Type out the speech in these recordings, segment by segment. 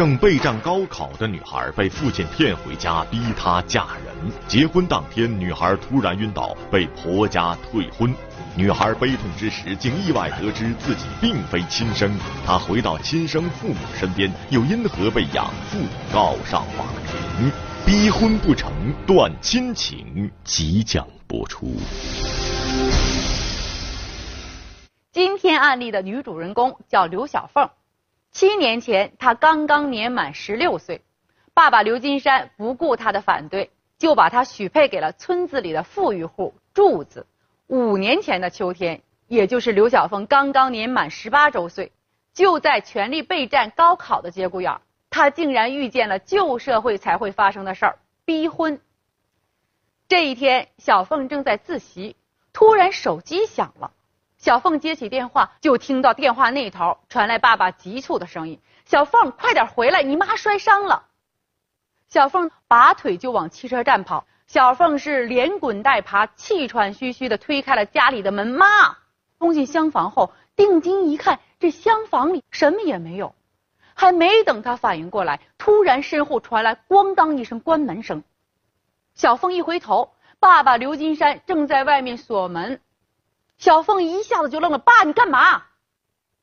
正备战高考的女孩被父亲骗回家，逼她嫁人。结婚当天，女孩突然晕倒，被婆家退婚。女孩悲痛之时，竟意外得知自己并非亲生。她回到亲生父母身边，又因何被养父告上法庭？逼婚不成，断亲情，即将播出。今天案例的女主人公叫刘小凤。七年前，他刚刚年满十六岁，爸爸刘金山不顾他的反对，就把他许配给了村子里的富裕户柱子。五年前的秋天，也就是刘小凤刚刚年满十八周岁，就在全力备战高考的节骨眼，她竟然遇见了旧社会才会发生的事儿——逼婚。这一天，小凤正在自习，突然手机响了。小凤接起电话，就听到电话那头传来爸爸急促的声音：“小凤，快点回来，你妈摔伤了。”小凤拔腿就往汽车站跑。小凤是连滚带爬、气喘吁吁的推开了家里的门。妈，冲进厢房后，定睛一看，这厢房里什么也没有。还没等她反应过来，突然身后传来“咣当”一声关门声。小凤一回头，爸爸刘金山正在外面锁门。小凤一下子就愣了，爸，你干嘛？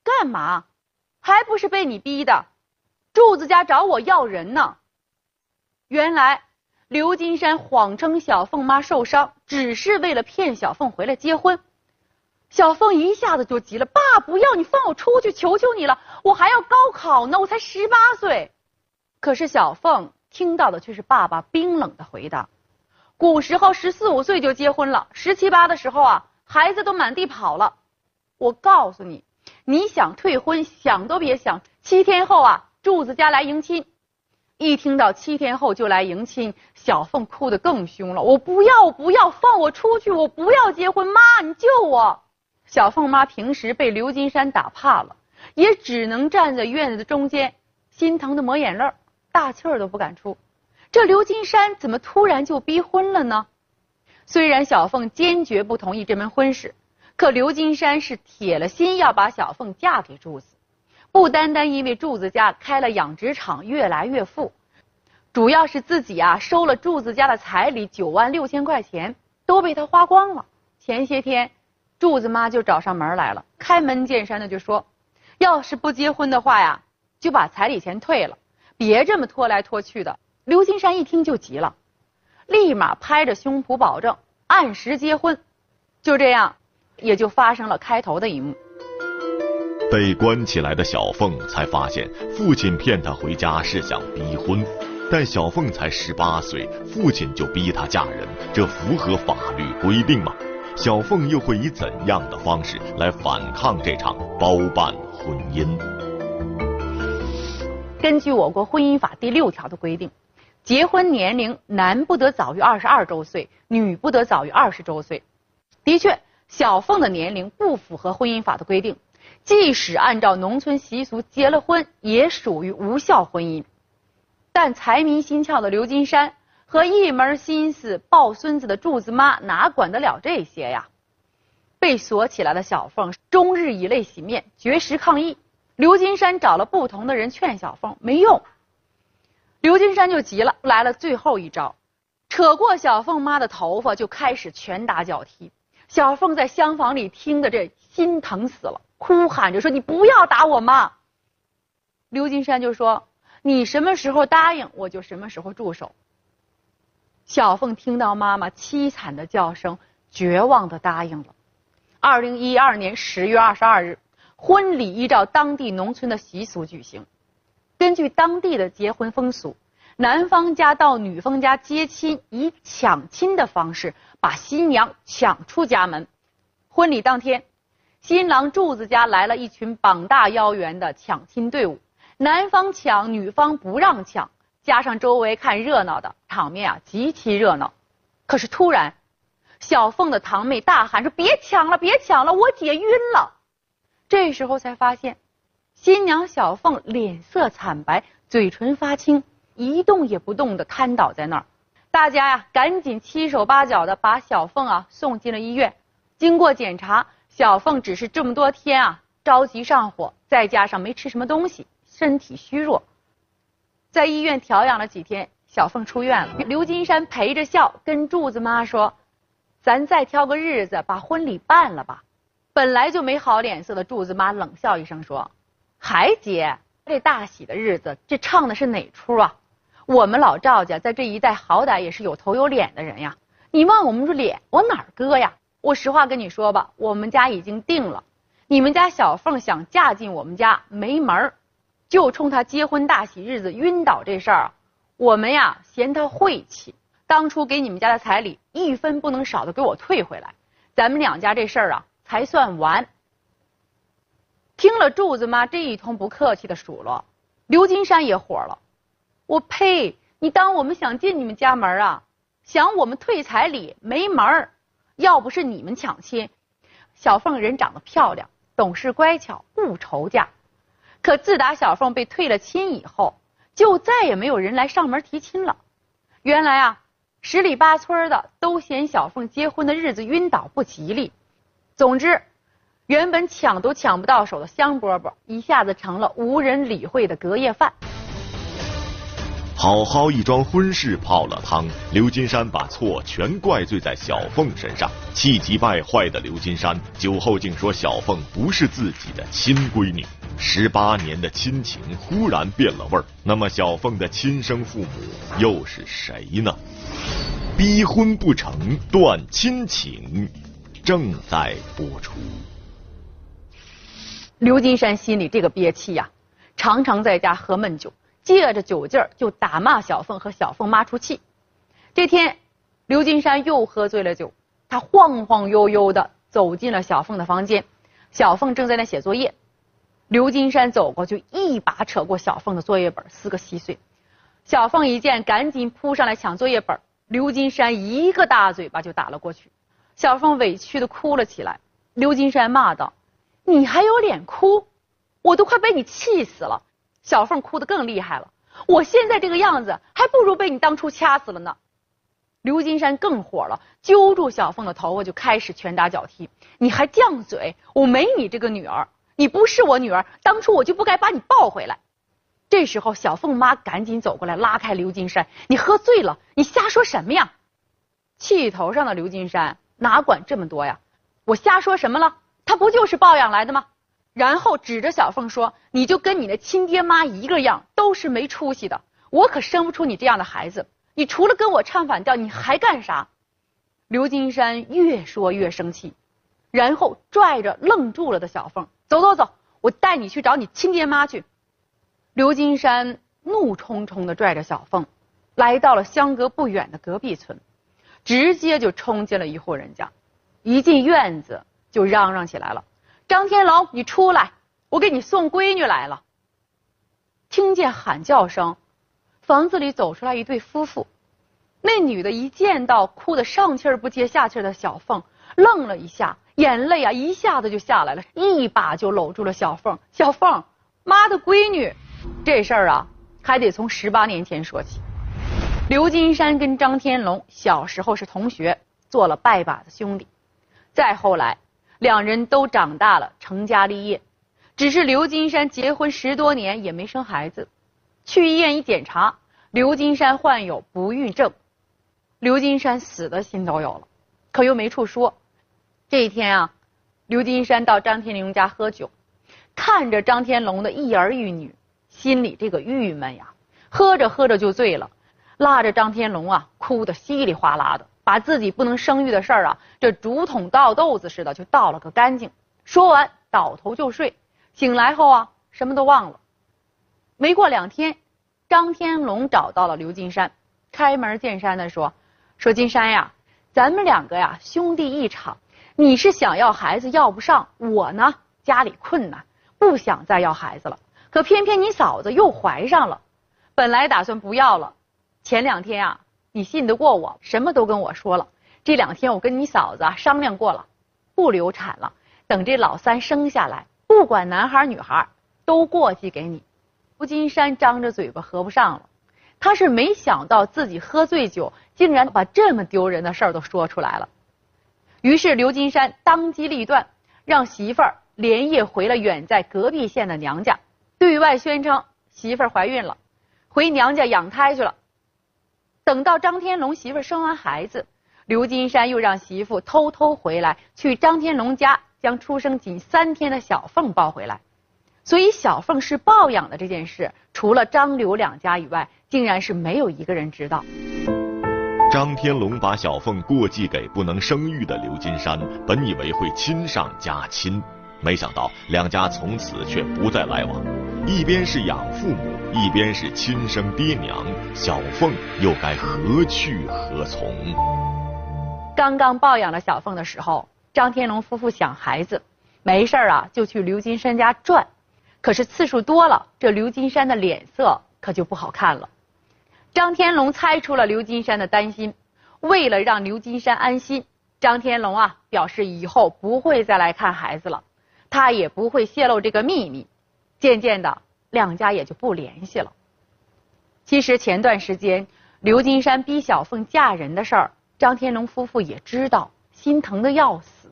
干嘛？还不是被你逼的？柱子家找我要人呢。原来刘金山谎称小凤妈受伤，只是为了骗小凤回来结婚。小凤一下子就急了，爸，不要你放我出去，求求你了，我还要高考呢，我才十八岁。可是小凤听到的却是爸爸冰冷的回答：古时候十四五岁就结婚了，十七八的时候啊。孩子都满地跑了，我告诉你，你想退婚，想都别想。七天后啊，柱子家来迎亲。一听到七天后就来迎亲，小凤哭得更凶了。我不要，我不要，放我出去！我不要结婚，妈，你救我！小凤妈平时被刘金山打怕了，也只能站在院子的中间，心疼的抹眼泪，大气儿都不敢出。这刘金山怎么突然就逼婚了呢？虽然小凤坚决不同意这门婚事，可刘金山是铁了心要把小凤嫁给柱子。不单单因为柱子家开了养殖场，越来越富，主要是自己啊收了柱子家的彩礼九万六千块钱，都被他花光了。前些天，柱子妈就找上门来了，开门见山的就说：“要是不结婚的话呀，就把彩礼钱退了，别这么拖来拖去的。”刘金山一听就急了。立马拍着胸脯保证按时结婚，就这样，也就发生了开头的一幕。被关起来的小凤才发现，父亲骗她回家是想逼婚，但小凤才十八岁，父亲就逼她嫁人，这符合法律规定吗？小凤又会以怎样的方式来反抗这场包办婚姻？根据我国婚姻法第六条的规定。结婚年龄，男不得早于二十二周岁，女不得早于二十周岁。的确，小凤的年龄不符合婚姻法的规定，即使按照农村习俗结了婚，也属于无效婚姻。但财迷心窍的刘金山和一门心思抱孙子的柱子妈哪管得了这些呀？被锁起来的小凤终日以泪洗面，绝食抗议。刘金山找了不同的人劝小凤，没用。刘金山就急了，来了最后一招，扯过小凤妈的头发，就开始拳打脚踢。小凤在厢房里听的这心疼死了，哭喊着说：“你不要打我妈！”刘金山就说：“你什么时候答应，我就什么时候住手。”小凤听到妈妈凄惨的叫声，绝望的答应了。二零一二年十月二十二日，婚礼依照当地农村的习俗举行。根据当地的结婚风俗，男方家到女方家接亲，以抢亲的方式把新娘抢出家门。婚礼当天，新郎柱子家来了一群膀大腰圆的抢亲队伍，男方抢，女方不让抢，加上周围看热闹的场面啊，极其热闹。可是突然，小凤的堂妹大喊说：“别抢了，别抢了，我姐晕了。”这时候才发现。新娘小凤脸色惨白，嘴唇发青，一动也不动的瘫倒在那儿。大家呀，赶紧七手八脚的把小凤啊送进了医院。经过检查，小凤只是这么多天啊着急上火，再加上没吃什么东西，身体虚弱。在医院调养了几天，小凤出院了。刘金山陪着笑，跟柱子妈说：“咱再挑个日子把婚礼办了吧。”本来就没好脸色的柱子妈冷笑一声说：“还结？这大喜的日子，这唱的是哪出啊？我们老赵家在这一带好歹也是有头有脸的人呀，你往我们这脸往哪儿搁呀？我实话跟你说吧，我们家已经定了，你们家小凤想嫁进我们家没门儿。”就冲她结婚大喜日子晕倒这事儿，我们呀嫌她晦气，当初给你们家的彩礼一分不能少的给我退回来，咱们两家这事儿啊才算完。听了柱子妈这一通不客气的数落，刘金山也火了，我呸！你当我们想进你们家门啊？想我们退彩礼没门儿！要不是你们抢亲，小凤人长得漂亮，懂事乖巧，不愁嫁。可自打小凤被退了亲以后，就再也没有人来上门提亲了。原来啊，十里八村的都嫌小凤结婚的日子晕倒不吉利。总之，原本抢都抢不到手的香饽饽，一下子成了无人理会的隔夜饭。好好一桩婚事泡了汤，刘金山把错全怪罪在小凤身上，气急败坏的刘金山酒后竟说小凤不是自己的亲闺女，十八年的亲情忽然变了味儿。那么小凤的亲生父母又是谁呢？逼婚不成，断亲情，正在播出。刘金山心里这个憋气呀，常常在家喝闷酒。借着酒劲儿就打骂小凤和小凤妈出气。这天，刘金山又喝醉了酒，他晃晃悠悠的走进了小凤的房间。小凤正在那写作业，刘金山走过去，一把扯过小凤的作业本，撕个稀碎。小凤一见，赶紧扑上来抢作业本，刘金山一个大嘴巴就打了过去。小凤委屈的哭了起来。刘金山骂道：“你还有脸哭？我都快被你气死了！”小凤哭得更厉害了，我现在这个样子，还不如被你当初掐死了呢。刘金山更火了，揪住小凤的头发就开始拳打脚踢。你还犟嘴？我没你这个女儿，你不是我女儿，当初我就不该把你抱回来。这时候，小凤妈赶紧走过来拉开刘金山：“你喝醉了，你瞎说什么呀？”气头上的刘金山哪管这么多呀？我瞎说什么了？他不就是抱养来的吗？然后指着小凤说：“你就跟你的亲爹妈一个样，都是没出息的。我可生不出你这样的孩子。你除了跟我唱反调，你还干啥？”刘金山越说越生气，然后拽着愣住了的小凤：“走走走，我带你去找你亲爹妈去。”刘金山怒冲冲的拽着小凤，来到了相隔不远的隔壁村，直接就冲进了一户人家，一进院子就嚷嚷起来了。张天龙，你出来！我给你送闺女来了。听见喊叫声，房子里走出来一对夫妇。那女的一见到哭得上气不接下气的小凤，愣了一下，眼泪啊一下子就下来了，一把就搂住了小凤。小凤，妈的闺女，这事儿啊，还得从十八年前说起。刘金山跟张天龙小时候是同学，做了拜把子兄弟。再后来。两人都长大了，成家立业，只是刘金山结婚十多年也没生孩子。去医院一检查，刘金山患有不孕症。刘金山死的心都有了，可又没处说。这一天啊，刘金山到张天龙家喝酒，看着张天龙的一儿一女，心里这个郁闷呀。喝着喝着就醉了，拉着张天龙啊，哭得稀里哗啦的。把自己不能生育的事儿啊，这竹筒倒豆子似的就倒了个干净。说完，倒头就睡。醒来后啊，什么都忘了。没过两天，张天龙找到了刘金山，开门见山的说：“说金山呀，咱们两个呀兄弟一场。你是想要孩子要不上，我呢家里困难，不想再要孩子了。可偏偏你嫂子又怀上了，本来打算不要了。前两天啊。”你信得过我？什么都跟我说了。这两天我跟你嫂子商量过了，不流产了。等这老三生下来，不管男孩女孩，都过继给你。吴金山张着嘴巴合不上了，他是没想到自己喝醉酒，竟然把这么丢人的事儿都说出来了。于是刘金山当机立断，让媳妇儿连夜回了远在隔壁县的娘家，对外宣称媳妇儿怀孕了。回娘家养胎去了。等到张天龙媳妇生完孩子，刘金山又让媳妇偷偷回来，去张天龙家将出生仅三天的小凤抱回来。所以小凤是抱养的这件事，除了张刘两家以外，竟然是没有一个人知道。张天龙把小凤过继给不能生育的刘金山，本以为会亲上加亲，没想到两家从此却不再来往。一边是养父母，一边是亲生爹娘，小凤又该何去何从？刚刚抱养了小凤的时候，张天龙夫妇想孩子，没事啊就去刘金山家转。可是次数多了，这刘金山的脸色可就不好看了。张天龙猜出了刘金山的担心，为了让刘金山安心，张天龙啊表示以后不会再来看孩子了，他也不会泄露这个秘密。渐渐的，两家也就不联系了。其实前段时间刘金山逼小凤嫁人的事儿，张天龙夫妇也知道，心疼的要死。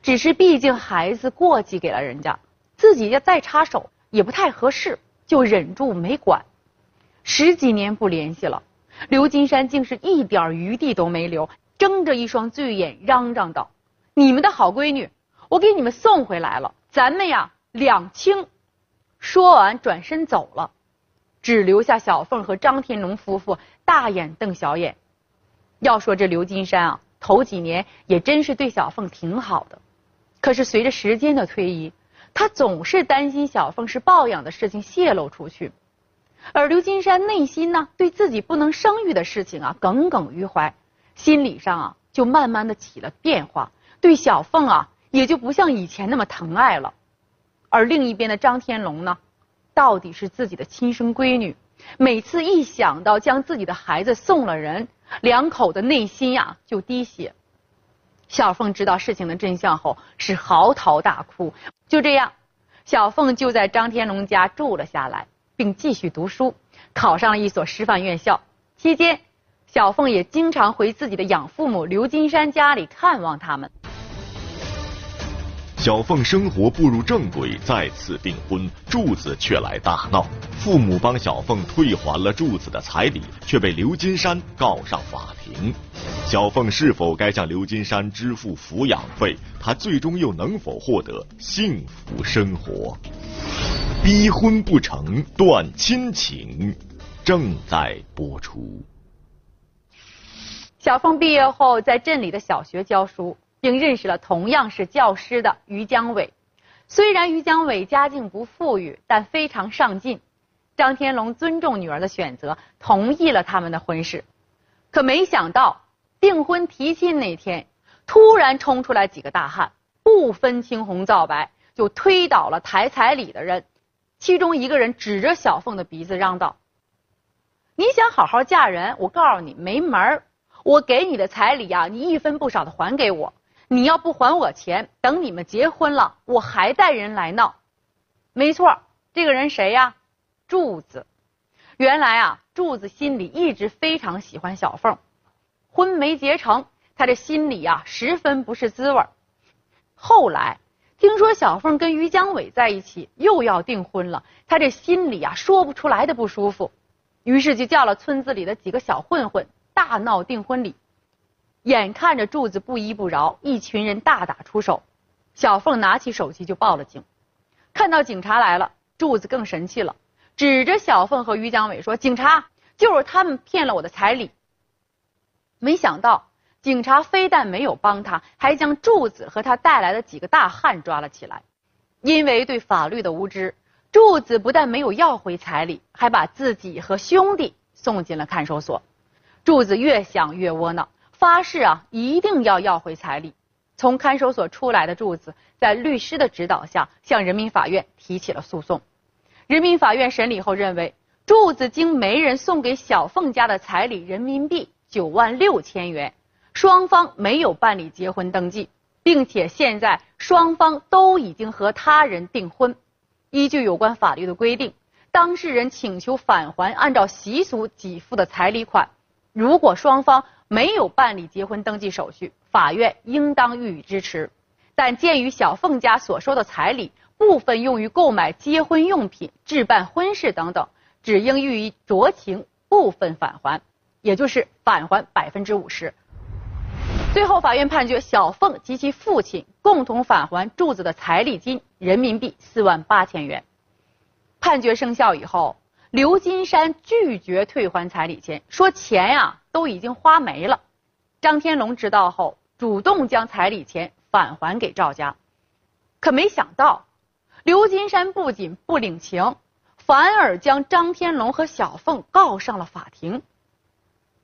只是毕竟孩子过继给了人家，自己要再插手也不太合适，就忍住没管。十几年不联系了，刘金山竟是一点余地都没留，睁着一双醉眼嚷嚷道：“你们的好闺女，我给你们送回来了，咱们呀两清。”说完转身走了，只留下小凤和张天龙夫妇大眼瞪小眼。要说这刘金山啊，头几年也真是对小凤挺好的，可是随着时间的推移，他总是担心小凤是抱养的事情泄露出去。而刘金山内心呢，对自己不能生育的事情啊耿耿于怀，心理上啊就慢慢的起了变化，对小凤啊也就不像以前那么疼爱了。而另一边的张天龙呢，到底是自己的亲生闺女，每次一想到将自己的孩子送了人，两口子内心呀就滴血。小凤知道事情的真相后是嚎啕大哭，就这样，小凤就在张天龙家住了下来。并继续读书，考上了一所师范院校。期间，小凤也经常回自己的养父母刘金山家里看望他们。小凤生活步入正轨，再次订婚，柱子却来大闹。父母帮小凤退还了柱子的彩礼，却被刘金山告上法庭。小凤是否该向刘金山支付抚养费？她最终又能否获得幸福生活？逼婚不成，断亲情，正在播出。小凤毕业后，在镇里的小学教书，并认识了同样是教师的于江伟。虽然于江伟家境不富裕，但非常上进。张天龙尊重女儿的选择，同意了他们的婚事。可没想到，订婚提亲那天，突然冲出来几个大汉，不分青红皂白，就推倒了抬彩礼的人。其中一个人指着小凤的鼻子嚷道：“你想好好嫁人，我告诉你没门儿！我给你的彩礼啊，你一分不少的还给我。你要不还我钱，等你们结婚了，我还带人来闹。”没错，这个人谁呀？柱子。原来啊，柱子心里一直非常喜欢小凤，婚没结成，他这心里啊十分不是滋味。后来。听说小凤跟于江伟在一起，又要订婚了，他这心里啊说不出来的不舒服，于是就叫了村子里的几个小混混大闹订婚礼。眼看着柱子不依不饶，一群人大打出手，小凤拿起手机就报了警。看到警察来了，柱子更神气了，指着小凤和于江伟说：“警察，就是他们骗了我的彩礼。”没想到。警察非但没有帮他，还将柱子和他带来的几个大汉抓了起来。因为对法律的无知，柱子不但没有要回彩礼，还把自己和兄弟送进了看守所。柱子越想越窝囊，发誓啊，一定要要回彩礼。从看守所出来的柱子，在律师的指导下，向人民法院提起了诉讼。人民法院审理后认为，柱子经媒人送给小凤家的彩礼人民币九万六千元。双方没有办理结婚登记，并且现在双方都已经和他人订婚。依据有关法律的规定，当事人请求返还按照习俗给付的彩礼款，如果双方没有办理结婚登记手续，法院应当予以支持。但鉴于小凤家所收的彩礼部分用于购买结婚用品、置办婚事等等，只应予以酌情部分返还，也就是返还百分之五十。最后，法院判决小凤及其父亲共同返还柱子的彩礼金人民币四万八千元。判决生效以后，刘金山拒绝退还彩礼钱，说钱呀都已经花没了。张天龙知道后，主动将彩礼钱返还给赵家，可没想到，刘金山不仅不领情，反而将张天龙和小凤告上了法庭。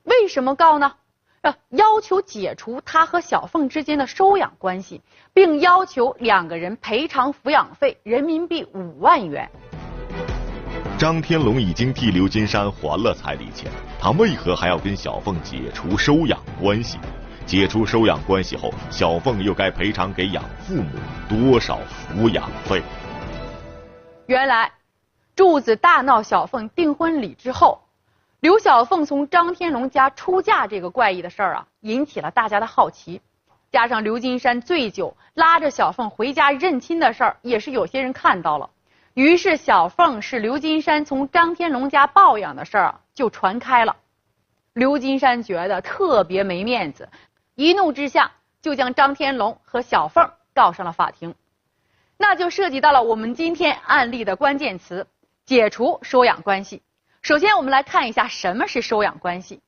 为什么告呢？要要求解除他和小凤之间的收养关系，并要求两个人赔偿抚养费人民币五万元。张天龙已经替刘金山还了彩礼钱，他为何还要跟小凤解除收养关系？解除收养关系后，小凤又该赔偿给养父母多少抚养费？原来，柱子大闹小凤订婚礼之后，刘小凤从张天龙家出嫁这个怪异的事儿啊，引起了大家的好奇。加上刘金山醉酒拉着小凤回家认亲的事儿，也是有些人看到了。于是，小凤是刘金山从张天龙家抱养的事儿就传开了。刘金山觉得特别没面子，一怒之下就将张天龙和小凤告上了法庭。那就涉及到了我们今天案例的关键词——解除收养关系。首先，我们来看一下什么是收养关系。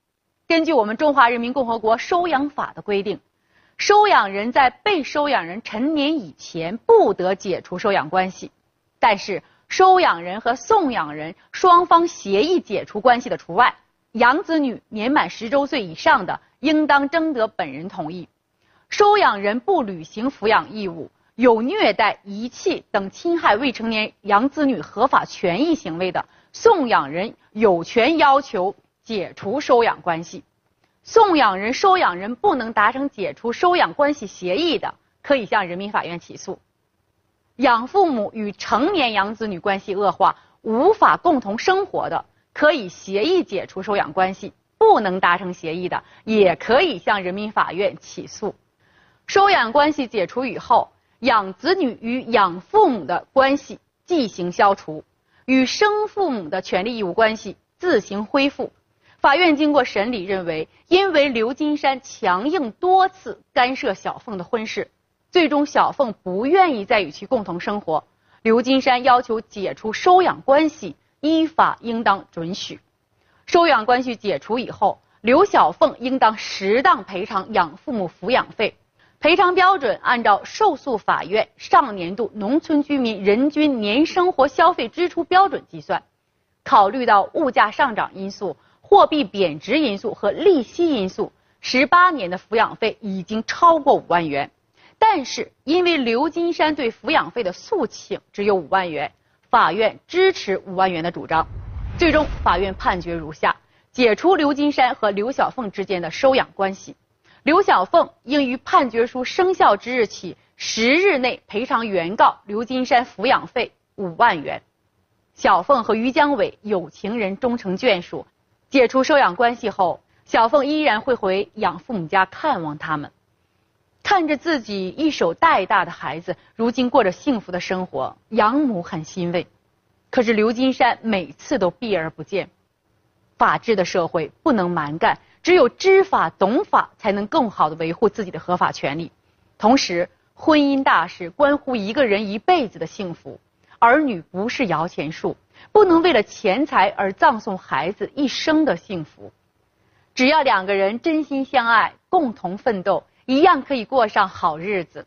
根据我们中华人民共和国收养法的规定，收养人在被收养人成年以前不得解除收养关系。但是，收养人和送养人双方协议解除关系的除外。养子女年满十周岁以上的，应当征得本人同意。收养人不履行抚养义务，有虐待、遗弃等侵害未成年养子女合法权益行为的，送养人有权要求解除收养关系。送养人、收养人不能达成解除收养关系协议的，可以向人民法院起诉。养父母与成年养子女关系恶化，无法共同生活的，可以协议解除收养关系；不能达成协议的，也可以向人民法院起诉。收养关系解除以后，养子女与养父母的关系即行消除，与生父母的权利义务关系自行恢复。法院经过审理认为，因为刘金山强硬多次干涉小凤的婚事。最终，小凤不愿意再与其共同生活。刘金山要求解除收养关系，依法应当准许。收养关系解除以后，刘小凤应当适当赔偿养父母抚养费。赔偿标准按照受诉法院上年度农村居民人均年生活消费支出标准计算。考虑到物价上涨因素、货币贬值因素和利息因素，十八年的抚养费已经超过五万元。但是，因为刘金山对抚养费的诉请只有五万元，法院支持五万元的主张。最终，法院判决如下：解除刘金山和刘小凤之间的收养关系。刘小凤应于判决书生效之日起十日内赔偿原告刘金山抚养费五万元。小凤和于江伟有情人终成眷属，解除收养关系后，小凤依然会回养父母家看望他们。看着自己一手带大的孩子，如今过着幸福的生活，养母很欣慰。可是刘金山每次都避而不见。法治的社会不能蛮干，只有知法懂法，才能更好的维护自己的合法权利。同时，婚姻大事关乎一个人一辈子的幸福，儿女不是摇钱树，不能为了钱财而葬送孩子一生的幸福。只要两个人真心相爱，共同奋斗。一样可以过上好日子。